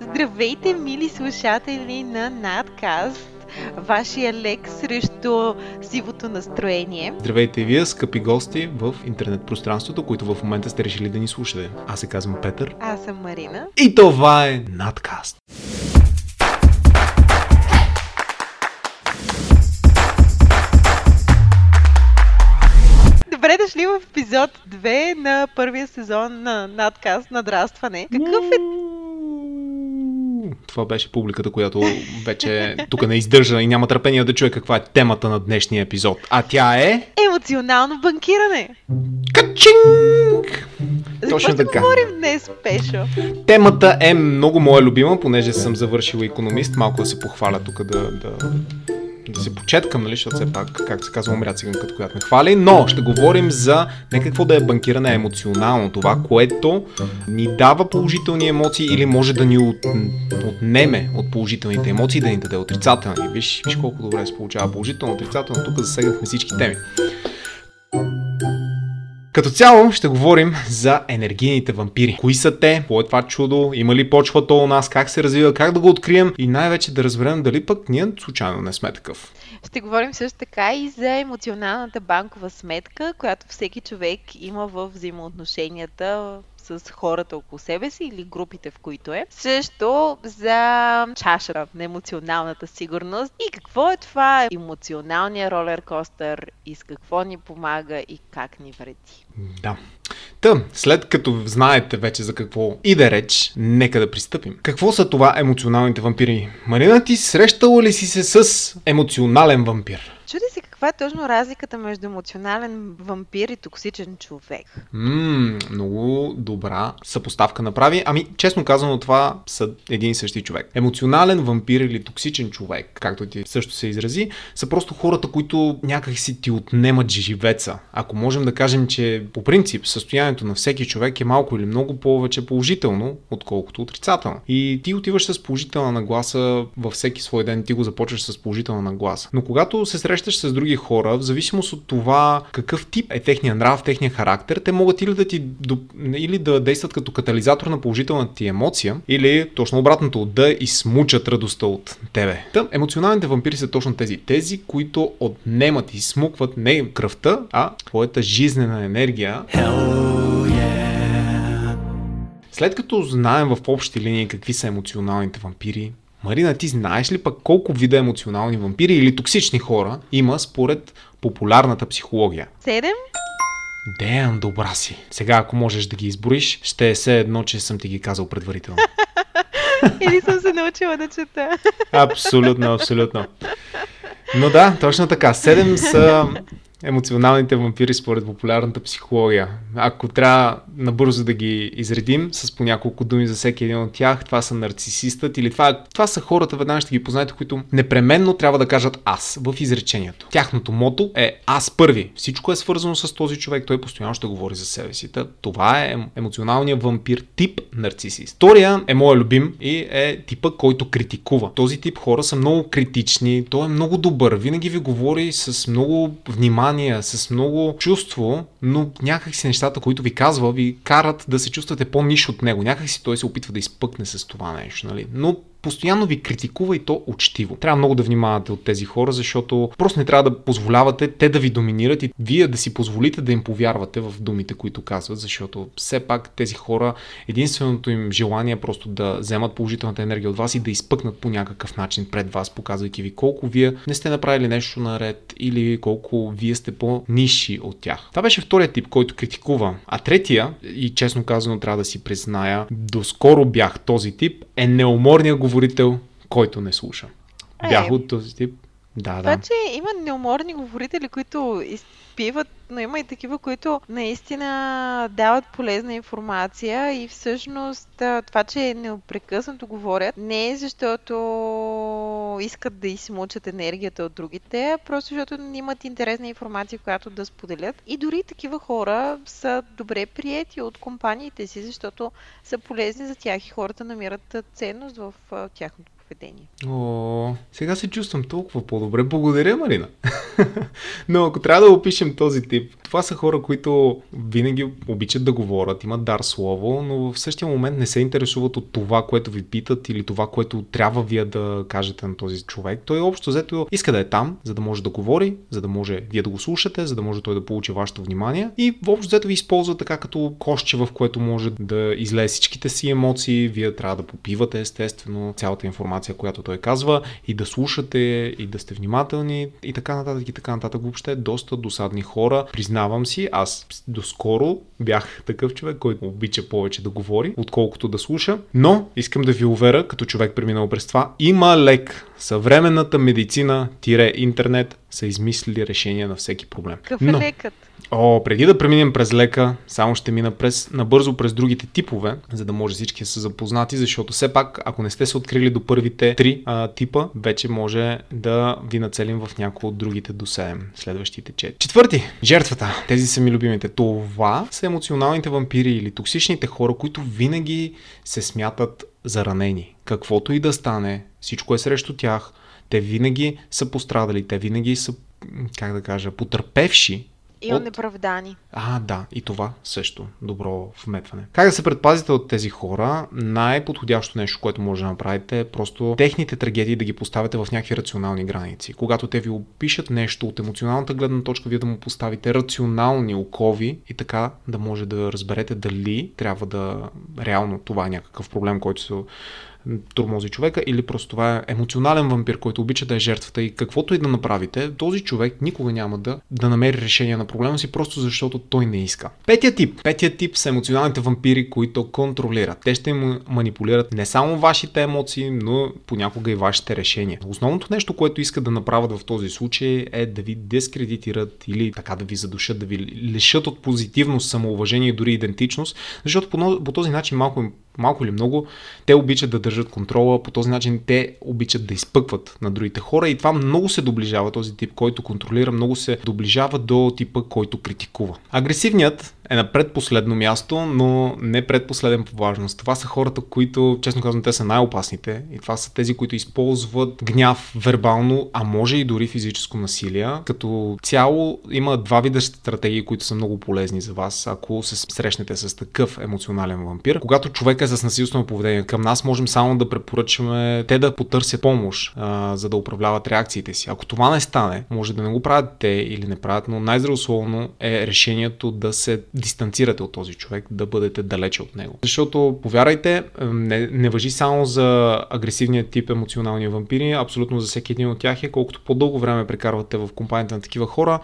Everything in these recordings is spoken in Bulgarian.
Здравейте, мили слушатели на Надкаст, вашия лек срещу сивото настроение. Здравейте и вие, скъпи гости в интернет пространството, които в момента сте решили да ни слушате. Аз се казвам Петър. Аз съм Марина. И това е Надкаст. Добре дошли в епизод 2 на първия сезон на Надкаст Надрастване. Какъв е Това беше публиката, която вече тук не издържа и няма търпение да чуе каква е темата на днешния епизод. А тя е... емоционално банкиране? Качинг! За Точно така. говорим днес, Пешо? Темата е много моя любима, понеже съм завършил економист. Малко да се похваля тук да, да, да се почеткам, нали, защото все пак, както се казва, умря циганката, която ме хвали. Но ще говорим за не какво да е банкиране, емоционално. Това, което ни дава положителни емоции или може да ни от, отнеме от положителните емоции, да ни даде отрицателни. Виж, виж колко добре се получава положително, отрицателно. Тук засегнахме всички теми. Като цяло ще говорим за енергийните вампири. Кои са те? Какво е това чудо? Има ли почва то у нас? Как се развива? Как да го открием? И най-вече да разберем дали пък ние случайно не сме такъв. Ще говорим също така и за емоционалната банкова сметка, която всеки човек има в взаимоотношенията с хората около себе си или групите, в които е. Също за чашата на емоционалната сигурност и какво е това емоционалния ролер костър и с какво ни помага и как ни вреди. Да. Та, след като знаете вече за какво иде реч, нека да пристъпим. Какво са това емоционалните вампири? Марина, ти срещала ли си се с емоционален вампир? Каква е точно разликата между емоционален вампир и токсичен човек. Ммм, много добра съпоставка направи. Ами, честно казано, това са един и същи човек. Емоционален вампир или токсичен човек, както ти също се изрази, са просто хората, които някак си ти отнемат живеца. Ако можем да кажем, че по принцип състоянието на всеки човек е малко или много повече положително, отколкото отрицателно. И ти отиваш с положителна нагласа във всеки свой ден, ти го започваш с положителна нагласа. Но когато се срещаш с други хора, в зависимост от това какъв тип е техния нрав, техния характер, те могат или да ти или да действат като катализатор на положителната ти емоция, или точно обратното, да измучат радостта от тебе. Та, емоционалните вампири са точно тези. Тези, които отнемат и смукват не кръвта, а твоята жизнена енергия. След като знаем в общи линии какви са емоционалните вампири, Марина, ти знаеш ли пък колко вида емоционални вампири или токсични хора има според популярната психология? Седем? Дем, добра си. Сега, ако можеш да ги избориш, ще е все едно, че съм ти ги казал предварително. Или съм се научила да чета? Абсолютно, абсолютно. Но да, точно така. Седем са емоционалните вампири според популярната психология. Ако трябва набързо да ги изредим с по няколко думи за всеки един от тях, това са нарцисистът или това, това са хората, веднага ще ги познаете, които непременно трябва да кажат аз в изречението. Тяхното мото е аз първи. Всичко е свързано с този човек, той постоянно ще говори за себе си. Това е ем- емоционалният вампир тип нарцисист. Втория е моя любим и е типа, който критикува. Този тип хора са много критични, той е много добър, винаги ви говори с много внимание, с много чувство, но някак си нещата, които ви казва, ви карат да се чувствате по-ниш от него. Някак си той се опитва да изпъкне с това нещо, нали? Но постоянно ви критикува и то учтиво. Трябва много да внимавате от тези хора, защото просто не трябва да позволявате те да ви доминират и вие да си позволите да им повярвате в думите, които казват, защото все пак тези хора, единственото им желание е просто да вземат положителната енергия от вас и да изпъкнат по някакъв начин пред вас, показвайки ви колко вие не сте направили нещо наред или колко вие сте по-ниши от тях. Това беше втория тип, който критикува. А третия, и честно казано трябва да си призная, доскоро бях този тип, е неуморният говорител, който не слуша. Е. Бях от този тип. Да, да. че има неуморни говорители, които изпиват, но има и такива, които наистина дават полезна информация и всъщност това, че непрекъснато говорят, не е защото искат да измучат енергията от другите, а просто защото имат интересна информация, която да споделят. И дори такива хора са добре приети от компаниите си, защото са полезни за тях и хората намират ценност в тяхното поведение. О, сега се чувствам толкова по-добре. Благодаря, Марина. Но ако трябва да опишем този тип, Това са хора, които винаги обичат да говорят, имат дар слово, но в същия момент не се интересуват от това, което ви питат или това, което трябва вие да кажете на този човек. Той общо взето иска да е там, за да може да говори, за да може вие да го слушате, за да може той да получи вашето внимание и общо взето ви използва така като кошче, в което може да излезе всичките си емоции. Вие трябва да попивате естествено цялата информация, която той казва и да слушате и да сте внимателни и така нататък и така нататък. Въобще доста досадни хора. Признавам си, аз доскоро бях такъв човек, който обича повече да говори, отколкото да слуша. Но искам да ви уверя, като човек преминал през това, има лек. Съвременната медицина, тире интернет са измислили решение на всеки проблем. Какъв е Но, лекът? О, преди да преминем през лека, само ще мина през, набързо през другите типове, за да може всички да са запознати, защото все пак, ако не сте се открили до първите три а, типа, вече може да ви нацелим в някои от другите до 7, следващите 4. Четвърти, жертвата. Тези са ми любимите. Това са емоционалните вампири или токсичните хора, които винаги се смятат заранени. Каквото и да стане, всичко е срещу тях. Те винаги са пострадали, те винаги са, как да кажа, потърпевши и от... неправдани. А, да, и това също. Добро вметване. Как да се предпазите от тези хора? Най-подходящо нещо, което може да направите е просто техните трагедии да ги поставите в някакви рационални граници. Когато те ви опишат нещо от емоционалната гледна точка, вие да му поставите рационални окови и така да може да разберете дали трябва да реално това е някакъв проблем, който се турмози човека или просто това е емоционален вампир, който обича да е жертвата и каквото и да направите, този човек никога няма да, да намери решение на проблема си, просто защото той не иска. Петия тип. Петия тип са емоционалните вампири, които контролират. Те ще манипулират не само вашите емоции, но понякога и вашите решения. Основното нещо, което искат да направят в този случай е да ви дискредитират или така да ви задушат, да ви лишат от позитивно самоуважение и дори идентичност, защото по, този начин малко малко или много, те обичат да държат контрола, по този начин те обичат да изпъкват на другите хора и това много се доближава, този тип, който контролира, много се доближава до типа, който критикува. Агресивният е на предпоследно място, но не предпоследен по важност. Това са хората, които, честно казвам, те са най-опасните и това са тези, които използват гняв вербално, а може и дори физическо насилие. Като цяло има два вида стратегии, които са много полезни за вас, ако се срещнете с такъв емоционален вампир. Когато човек е с насилствено поведение към нас, можем само да препоръчаме те да потърсят помощ, а, за да управляват реакциите си. Ако това не стане, може да не го правят те или не правят, но най-здравословно е решението да се дистанцирате от този човек, да бъдете далече от него. Защото, повярвайте, не, не въжи само за агресивния тип емоционални вампири, абсолютно за всеки един от тях е, колкото по-дълго време прекарвате в компанията на такива хора,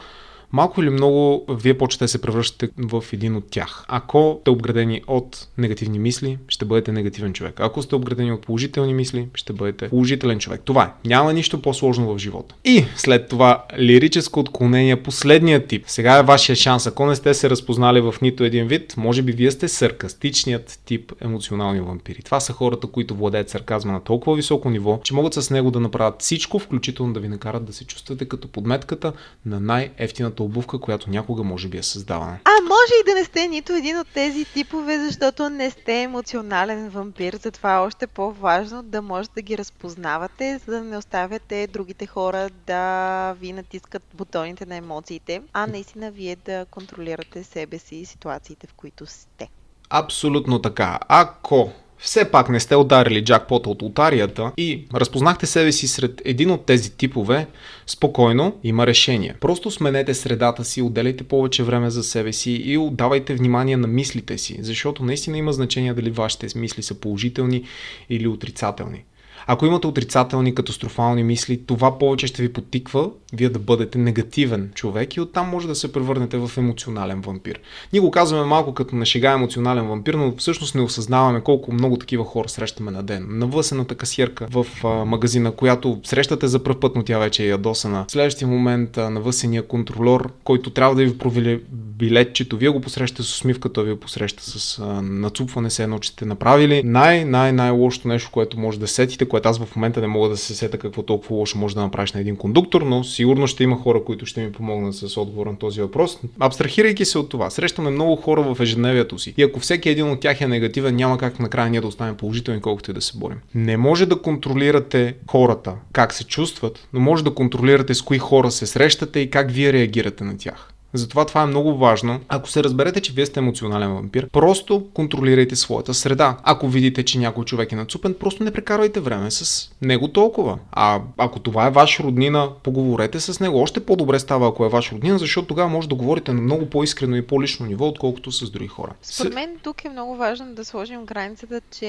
малко или много вие почвате да се превръщате в един от тях. Ако сте обградени от негативни мисли, ще бъдете негативен човек. Ако сте обградени от положителни мисли, ще бъдете положителен човек. Това е. Няма нищо по-сложно в живота. И след това лирическо отклонение, последният тип. Сега е вашия шанс. Ако не сте се разпознали в нито един вид, може би вие сте саркастичният тип емоционални вампири. Това са хората, които владеят сарказма на толкова високо ниво, че могат с него да направят всичко, включително да ви накарат да се чувствате като подметката на най-ефтината единствената обувка, която някога може би е създавана. А може и да не сте нито един от тези типове, защото не сте емоционален вампир, затова е още по-важно да можете да ги разпознавате, за да не оставяте другите хора да ви натискат бутоните на емоциите, а наистина вие да контролирате себе си и ситуациите, в които сте. Абсолютно така. Ако все пак не сте ударили джакпота от лотарията и разпознахте себе си сред един от тези типове, спокойно има решение. Просто сменете средата си, отделяйте повече време за себе си и отдавайте внимание на мислите си, защото наистина има значение дали вашите мисли са положителни или отрицателни. Ако имате отрицателни, катастрофални мисли, това повече ще ви потиква вие да бъдете негативен човек и оттам може да се превърнете в емоционален вампир. Ние го казваме малко като на шега емоционален вампир, но всъщност не осъзнаваме колко много такива хора срещаме на ден. Навъсената касиерка в магазина, която срещате за пръв път, но тя вече е ядосана. В следващия момент навъсения контролер, който трябва да ви провели билетчето, вие го посрещате с усмивка, той ви го посреща с нацупване, се едно, че сте направили. Най, най, най-лошото нещо, което може да сетите, аз в момента не мога да се сета какво толкова лошо може да направиш на един кондуктор, но сигурно ще има хора, които ще ми помогнат с отговор на този въпрос. Абстрахирайки се от това, срещаме много хора в ежедневието си. И ако всеки един от тях е негативен, няма как накрая ние да останем положителни, колкото и да се борим. Не може да контролирате хората, как се чувстват, но може да контролирате с кои хора се срещате и как вие реагирате на тях. Затова това е много важно. Ако се разберете, че вие сте емоционален вампир, просто контролирайте своята среда. Ако видите, че някой човек е нацупен, просто не прекарвайте време с него толкова. А ако това е ваш роднина, поговорете с него. Още по-добре става, ако е ваш роднина, защото тогава може да говорите на много по-искрено и по-лично ниво, отколкото с други хора. Според мен тук е много важно да сложим границата, че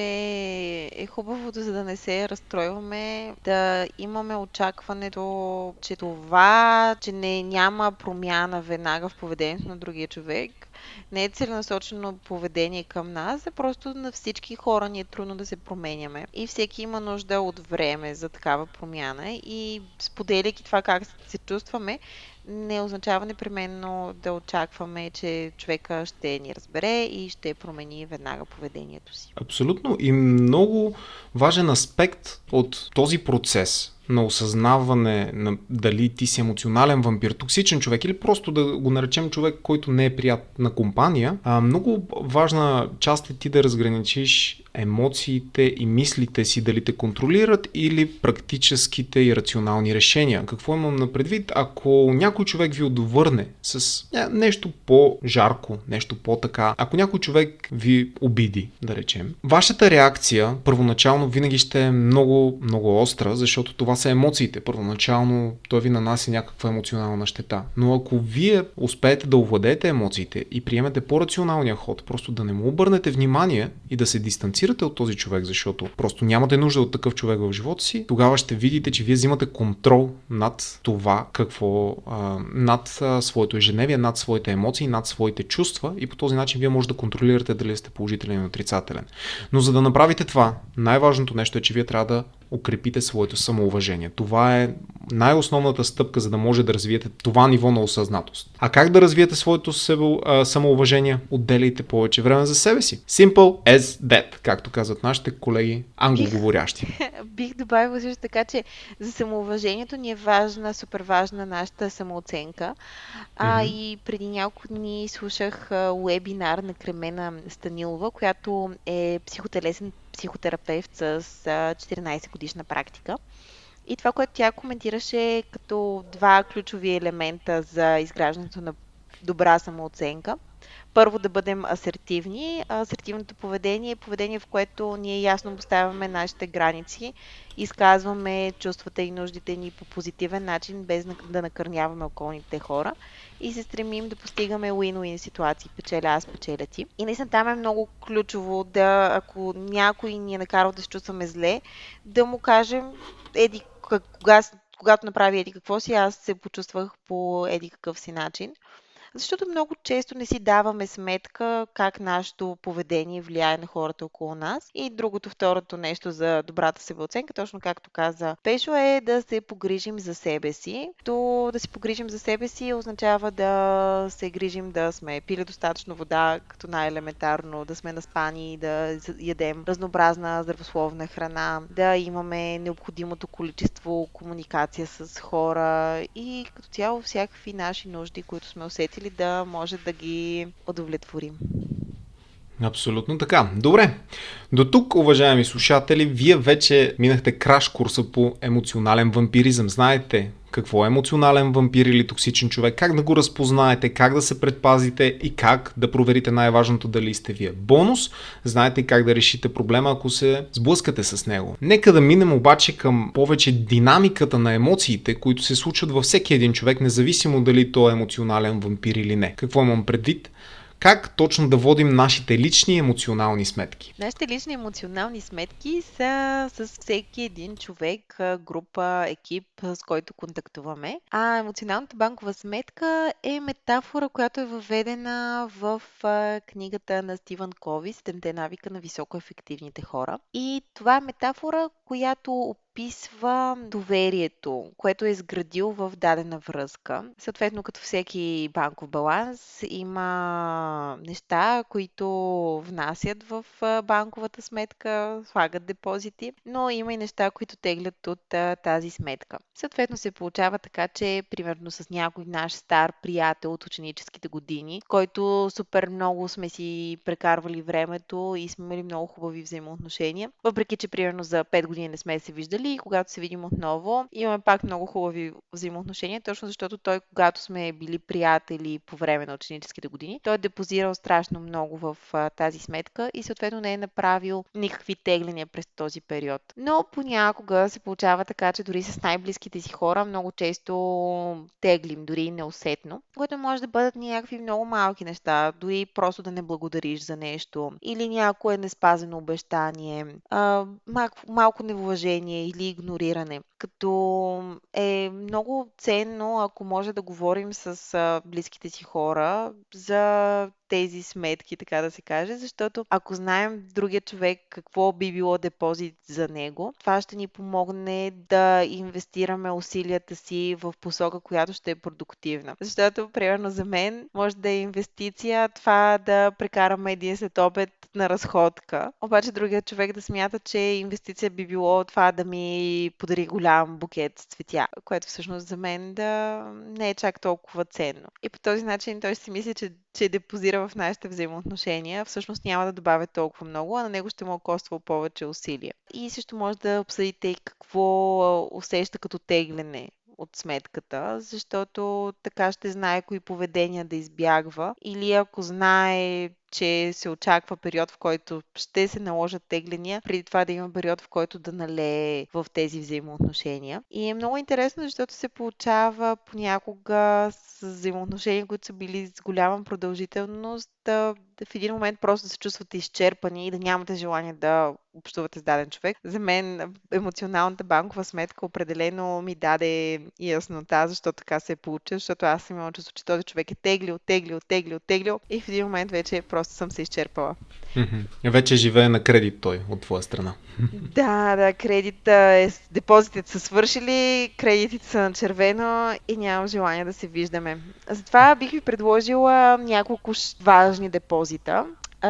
е хубавото, за да не се разстройваме, да имаме очакването, че това, че не няма промяна веднага в поведението на другия човек, не е целенасочено поведение към нас, а просто на всички хора ни е трудно да се променяме. И всеки има нужда от време за такава промяна и споделяйки това как се чувстваме, не означава непременно да очакваме, че човека ще ни разбере и ще промени веднага поведението си. Абсолютно. И много важен аспект от този процес на осъзнаване на дали ти си емоционален вампир, токсичен човек или просто да го наречем човек, който не е приятна компания, а, много важна част е ти да разграничиш емоциите и мислите си дали те контролират или практическите и рационални решения. Какво имам на предвид? Ако някой човек ви отвърне с нещо по-жарко, нещо по-така, ако някой човек ви обиди, да речем, вашата реакция първоначално винаги ще е много, много остра, защото това са емоциите. Първоначално той ви нанася някаква емоционална щета. Но ако вие успеете да овладеете емоциите и приемете по-рационалния ход, просто да не му обърнете внимание и да се дистанцирате от този човек, защото просто нямате нужда от такъв човек в живота си, тогава ще видите, че вие взимате контрол над това какво, над своето ежедневие, над своите емоции, над своите чувства и по този начин вие може да контролирате дали сте положителен или отрицателен. Но за да направите това, най-важното нещо е, че вие трябва да укрепите своето самоуважение. Това е най-основната стъпка, за да може да развиете това ниво на осъзнатост. А как да развиете своето самоуважение? Отделяйте повече време за себе си. Simple as that, както казват нашите колеги англоговорящи. Бих, бих добавила също така, че за самоуважението ни е важна, супер важна нашата самооценка. А mm-hmm. и преди няколко дни слушах вебинар на Кремена Станилова, която е психотелесен психотерапевт с 14 годишна практика. И това, което тя коментираше като два ключови елемента за изграждането на добра самооценка. Първо да бъдем асертивни. Асертивното поведение е поведение, в което ние ясно поставяме нашите граници, изказваме чувствата и нуждите ни по позитивен начин, без да накърняваме околните хора и се стремим да постигаме win-win ситуации, печеля аз, печеля ти. И наистина там е много ключово да, ако някой ни е накарал да се чувстваме зле, да му кажем, еди, кога, когато направи еди какво си, аз се почувствах по еди какъв си начин. Защото много често не си даваме сметка как нашето поведение влияе на хората около нас. И другото, второто нещо за добрата себеоценка, точно както каза Пешо, е да се погрижим за себе си. То да се погрижим за себе си означава да се грижим да сме пили достатъчно вода, като най-елементарно, да сме наспани, да ядем разнообразна здравословна храна, да имаме необходимото количество комуникация с хора и като цяло всякакви наши нужди, които сме усетили слушатели да може да ги удовлетворим. Абсолютно така. Добре. До тук, уважаеми слушатели, вие вече минахте краш курса по емоционален вампиризъм. Знаете какво е емоционален вампир или токсичен човек, как да го разпознаете, как да се предпазите и как да проверите най-важното дали сте вие. Бонус, знаете как да решите проблема, ако се сблъскате с него. Нека да минем обаче към повече динамиката на емоциите, които се случват във всеки един човек, независимо дали той е емоционален вампир или не. Какво имам предвид? Как точно да водим нашите лични емоционални сметки? Нашите лични емоционални сметки са с всеки един човек, група, екип, с който контактуваме. А емоционалната банкова сметка е метафора, която е въведена в книгата на Стивън Кови «Седемте навика на високо ефективните хора». И това е метафора, която описва доверието, което е изградил в дадена връзка. Съответно, като всеки банков баланс, има неща, които внасят в банковата сметка, слагат депозити, но има и неща, които теглят от тази сметка. Съответно се получава така, че примерно с някой наш стар приятел от ученическите години, който супер много сме си прекарвали времето и сме имали много хубави взаимоотношения, въпреки че примерно за 5 години години не сме се виждали и когато се видим отново, имаме пак много хубави взаимоотношения, точно защото той, когато сме били приятели по време на ученическите години, той е депозирал страшно много в а, тази сметка и съответно не е направил никакви тегления през този период. Но понякога се получава така, че дори с най-близките си хора много често теглим, дори неусетно, което може да бъдат някакви много малки неща, дори просто да не благодариш за нещо или някое неспазено обещание, а, малко, малко невъжение или игнориране. Като е много ценно, ако може да говорим с близките си хора за тези сметки, така да се каже, защото ако знаем другия човек какво би било депозит за него, това ще ни помогне да инвестираме усилията си в посока, която ще е продуктивна. Защото, примерно за мен, може да е инвестиция това да прекараме един след обед на разходка. Обаче другия човек да смята, че инвестиция би било това да ми подари голям букет с цветя, което всъщност за мен да не е чак толкова ценно. И по този начин той си мисли, че, че депозира в нашите взаимоотношения, всъщност няма да добавя толкова много, а на него ще му коства повече усилия. И също може да обсъдите и какво усеща като тегляне от сметката, защото така ще знае кои поведения да избягва. Или ако знае, че се очаква период, в който ще се наложат тегления, преди това да има период, в който да налее в тези взаимоотношения. И е много интересно, защото се получава понякога с взаимоотношения, които са били с голяма продължителност, да, в един момент просто да се чувствате изчерпани и да нямате желание да общувате с даден човек. За мен емоционалната банкова сметка определено ми даде яснота, защо така се е получил, защото аз имала чувство, че този човек е теглил, теглил, теглил, теглил и в един момент вече просто съм се изчерпала. Вече живее на кредит той от твоя страна. Да, да, кредита е, депозитите са свършили, кредитите са на червено и нямам желание да се виждаме. Затова бих ви предложила няколко важни депозита.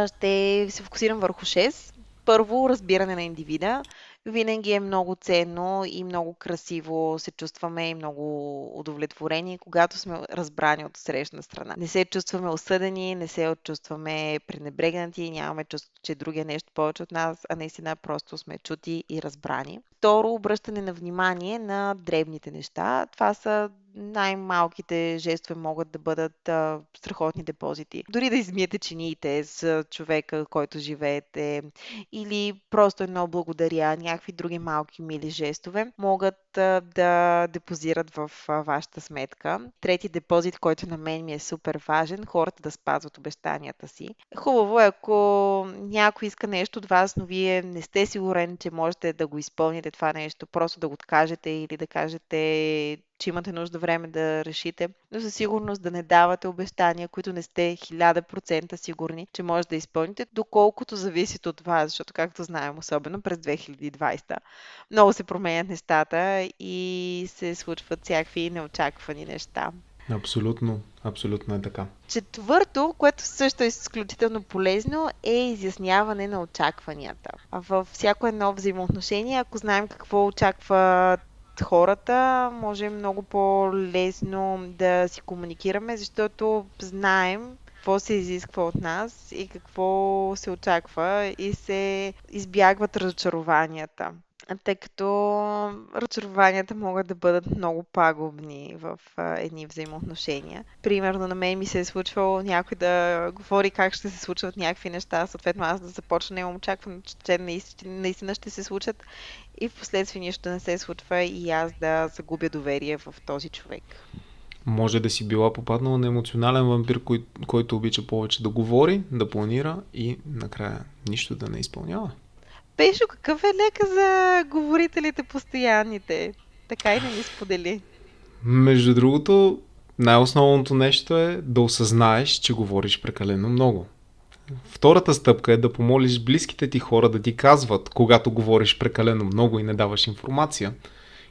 Ще се фокусирам върху 6. Първо, разбиране на индивида винаги е много ценно и много красиво се чувстваме и много удовлетворени, когато сме разбрани от срещна страна. Не се чувстваме осъдени, не се чувстваме пренебрегнати, нямаме чувство, че другия е нещо повече от нас, а наистина просто сме чути и разбрани. Второ, обръщане на внимание на дребните неща. Това са най-малките жестове могат да бъдат а, страхотни депозити. Дори да измиете чиниите с човека, който живеете, или просто едно благодаря, някакви други малки мили жестове, могат а, да депозират в а, вашата сметка. Трети депозит, който на мен ми е супер важен, хората да спазват обещанията си. Хубаво е, ако някой иска нещо от вас, но вие не сте сигурен, че можете да го изпълните това нещо, просто да го откажете или да кажете че имате нужда време да решите, но със сигурност да не давате обещания, които не сте 1000% сигурни, че може да изпълните, доколкото зависят от вас, защото както знаем, особено през 2020, много се променят нещата и се случват всякакви неочаквани неща. Абсолютно, абсолютно е така. Четвърто, което също е изключително полезно, е изясняване на очакванията. Във всяко едно взаимоотношение, ако знаем какво очакват хората, може много по-лесно да си комуникираме, защото знаем какво се изисква от нас и какво се очаква и се избягват разочарованията тъй като разочарованията могат да бъдат много пагубни в едни взаимоотношения. Примерно на мен ми се е случвало някой да говори как ще се случват някакви неща, съответно аз да започна, имам очакване, че наистина ще се случат и в последствие нищо не се случва и аз да загубя доверие в този човек. Може да си била попаднала на емоционален вампир, кой, който обича повече да говори, да планира и накрая нищо да не изпълнява. Пешо, какъв е лека за говорителите постоянните? Така и не ми сподели. Между другото, най-основното нещо е да осъзнаеш, че говориш прекалено много. Втората стъпка е да помолиш близките ти хора да ти казват, когато говориш прекалено много и не даваш информация.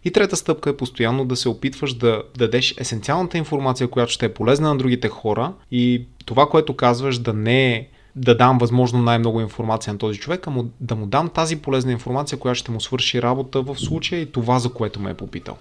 И трета стъпка е постоянно да се опитваш да дадеш есенциалната информация, която ще е полезна на другите хора и това, което казваш да не е да дам възможно най-много информация на този човек, а му, да му дам тази полезна информация, която ще му свърши работа в случая и това, за което ме е попитал.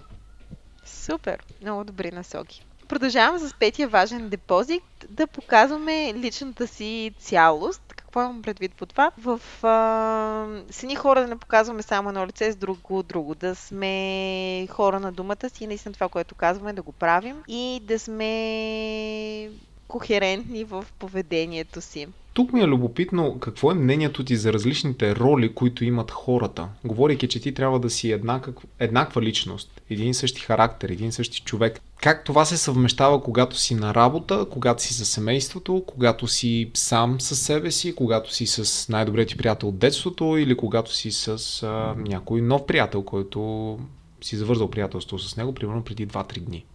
Супер! Много добри насоки. Продължавам с петия важен депозит да показваме личната си цялост, Какво имам предвид по това? В а, с едни хора да не показваме само едно лице, с друго друго. Да сме хора на думата си наистина това, което казваме, да го правим и да сме кохерентни в поведението си. Тук ми е любопитно какво е мнението ти за различните роли, които имат хората. Говорейки, че ти трябва да си еднакъв, еднаква личност, един и същи характер, един и същи човек. Как това се съвмещава, когато си на работа, когато си със семейството, когато си сам със себе си, когато си с най-добрият ти приятел от детството или когато си с а, някой нов приятел, който си завързал приятелство с него, примерно преди 2-3 дни?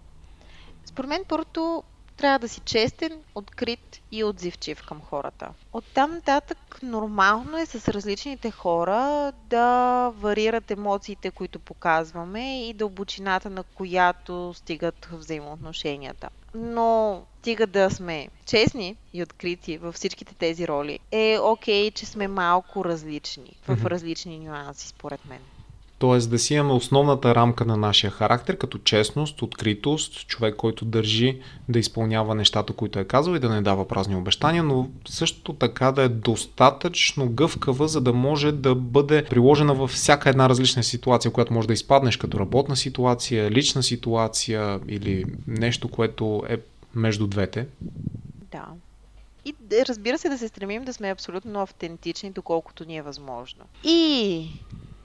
Според мен, първото трябва да си честен, открит и отзивчив към хората. Оттам нататък нормално е с различните хора да варират емоциите, които показваме и дълбочината на която стигат взаимоотношенията. Но стига да сме честни и открити във всичките тези роли, е окей, okay, че сме малко различни в различни нюанси, според мен. Тоест да си имаме основната рамка на нашия характер, като честност, откритост, човек, който държи да изпълнява нещата, които е казал и да не дава празни обещания, но също така да е достатъчно гъвкава, за да може да бъде приложена във всяка една различна ситуация, която може да изпаднеш като работна ситуация, лична ситуация или нещо, което е между двете. Да. И разбира се да се стремим да сме абсолютно автентични, доколкото ни е възможно. И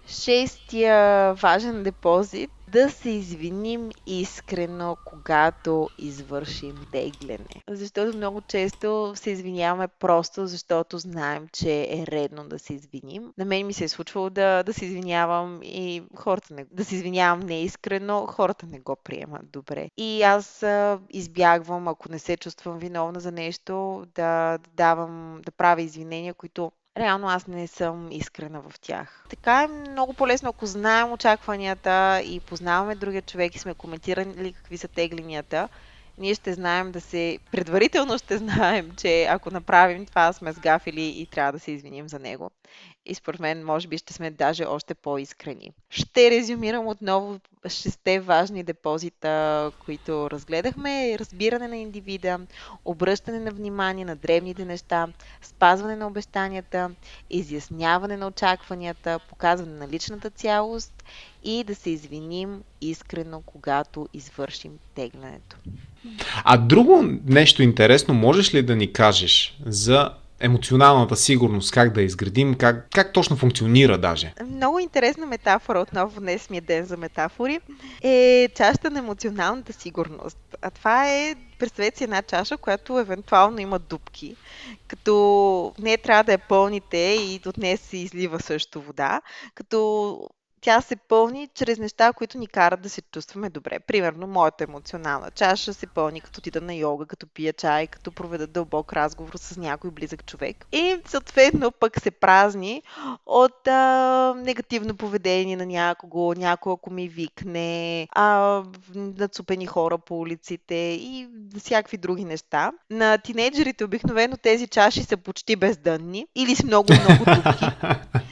Шестия важен депозит да се извиним искрено, когато извършим тегляне. Защото много често се извиняваме просто защото знаем, че е редно да се извиним. На мен ми се е случвало да, да се извинявам и хората не, да се извинявам неискрено, хората не го приемат добре. И аз а, избягвам, ако не се чувствам виновна за нещо, да, да давам, да правя извинения, които реално аз не съм искрена в тях. Така е много по-лесно, ако знаем очакванията и познаваме другия човек и сме коментирали какви са тегленията, ние ще знаем да се... Предварително ще знаем, че ако направим това, сме сгафили и трябва да се извиним за него. И според мен, може би ще сме даже още по-искрени. Ще резюмирам отново шесте важни депозита, които разгледахме. Разбиране на индивида, обръщане на внимание на древните неща, спазване на обещанията, изясняване на очакванията, показване на личната цялост и да се извиним искрено, когато извършим теглянето. А друго нещо интересно можеш ли да ни кажеш за емоционалната сигурност, как да изградим, как, как точно функционира даже. Много интересна метафора, отново днес ми е ден за метафори, е чашата на емоционалната сигурност. А това е, представете си една чаша, която евентуално има дупки, като не трябва да я пълните и от нея се излива също вода, като тя се пълни чрез неща, които ни карат да се чувстваме добре. Примерно, моята емоционална чаша се пълни като отида на йога, като пия чай, като проведа дълбок разговор с някой близък човек. И съответно пък се празни от а, негативно поведение на някого, някой ако ми викне, а, нацупени хора по улиците и всякакви други неща. На тинейджерите обикновено тези чаши са почти бездънни или с много-много дупки.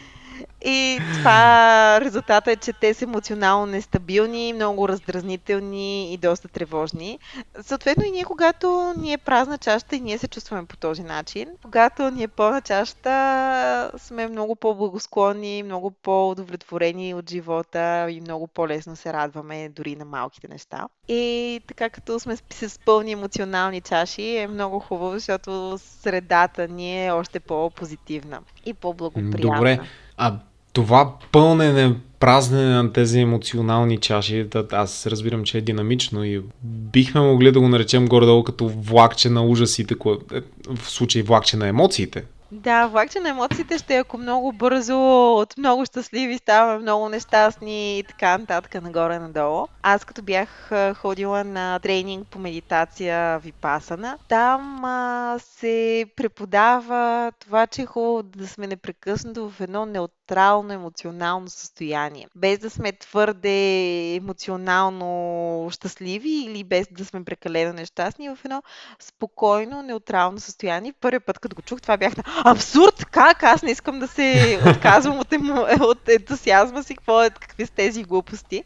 И това резултата е, че те са емоционално нестабилни, много раздразнителни и доста тревожни. Съответно и ние, когато ни е празна чашата и ние се чувстваме по този начин, когато ни е пълна чашата, сме много по-благосклонни, много по-удовлетворени от живота и много по-лесно се радваме дори на малките неща. И така като сме с пълни емоционални чаши е много хубаво, защото средата ни е още по-позитивна и по-благоприятна. Добре, а това пълнене, празнене на тези емоционални чаши, аз разбирам, че е динамично и бихме могли да го наречем горе-долу като влакче на ужасите, е, в случай влакче на емоциите. Да, влакче на емоциите ще е ако много бързо, от много щастливи ставаме много нещастни и така нататък нагоре-надолу. Аз като бях ходила на тренинг по медитация Випасана, там а, се преподава това, че е хубаво да сме непрекъснато в едно неот неутрално емоционално състояние. Без да сме твърде емоционално щастливи или без да сме прекалено нещастни, в едно спокойно, неутрално състояние. Първият път, като го чух, това бях на абсурд! Как? Аз не искам да се отказвам от, емо... от ентусиазма си, какво е, какви са тези глупости.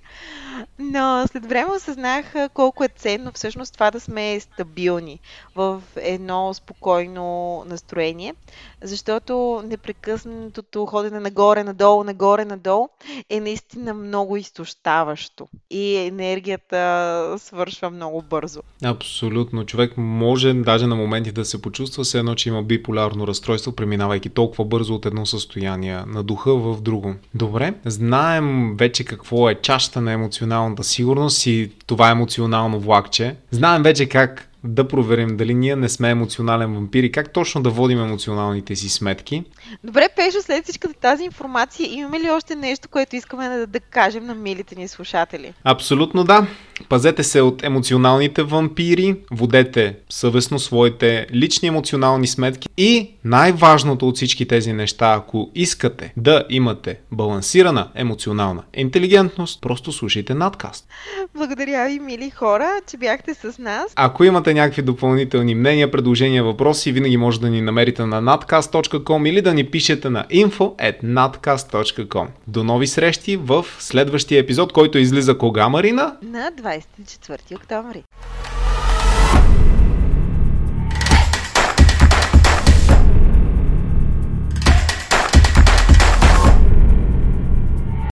Но след време осъзнах колко е ценно всъщност това да сме стабилни в едно спокойно настроение, защото непрекъснатото ходене нагоре, надолу, нагоре, надолу е наистина много изтощаващо и енергията свършва много бързо. Абсолютно. Човек може даже на моменти да се почувства все едно, че има биполярно разстройство, преминавайки толкова бързо от едно състояние на духа в друго. Добре, знаем вече какво е чашата на емоционалната сигурност и това емоционално влакче. Знаем вече как да проверим дали ние не сме емоционален вампир и как точно да водим емоционалните си сметки. Добре, Пешо, след всичката тази информация, имаме ли още нещо, което искаме да, да кажем на милите ни слушатели? Абсолютно да. Пазете се от емоционалните вампири, водете съвестно своите лични емоционални сметки и най-важното от всички тези неща, ако искате да имате балансирана емоционална интелигентност, просто слушайте надкаст. Благодаря ви, мили хора, че бяхте с нас. Ако имате някакви допълнителни мнения, предложения, въпроси, винаги може да ни намерите на nadcast.com или да ни пишете на info.nadcast.com. До нови срещи в следващия епизод, който излиза кога, Марина? На 24 октомври.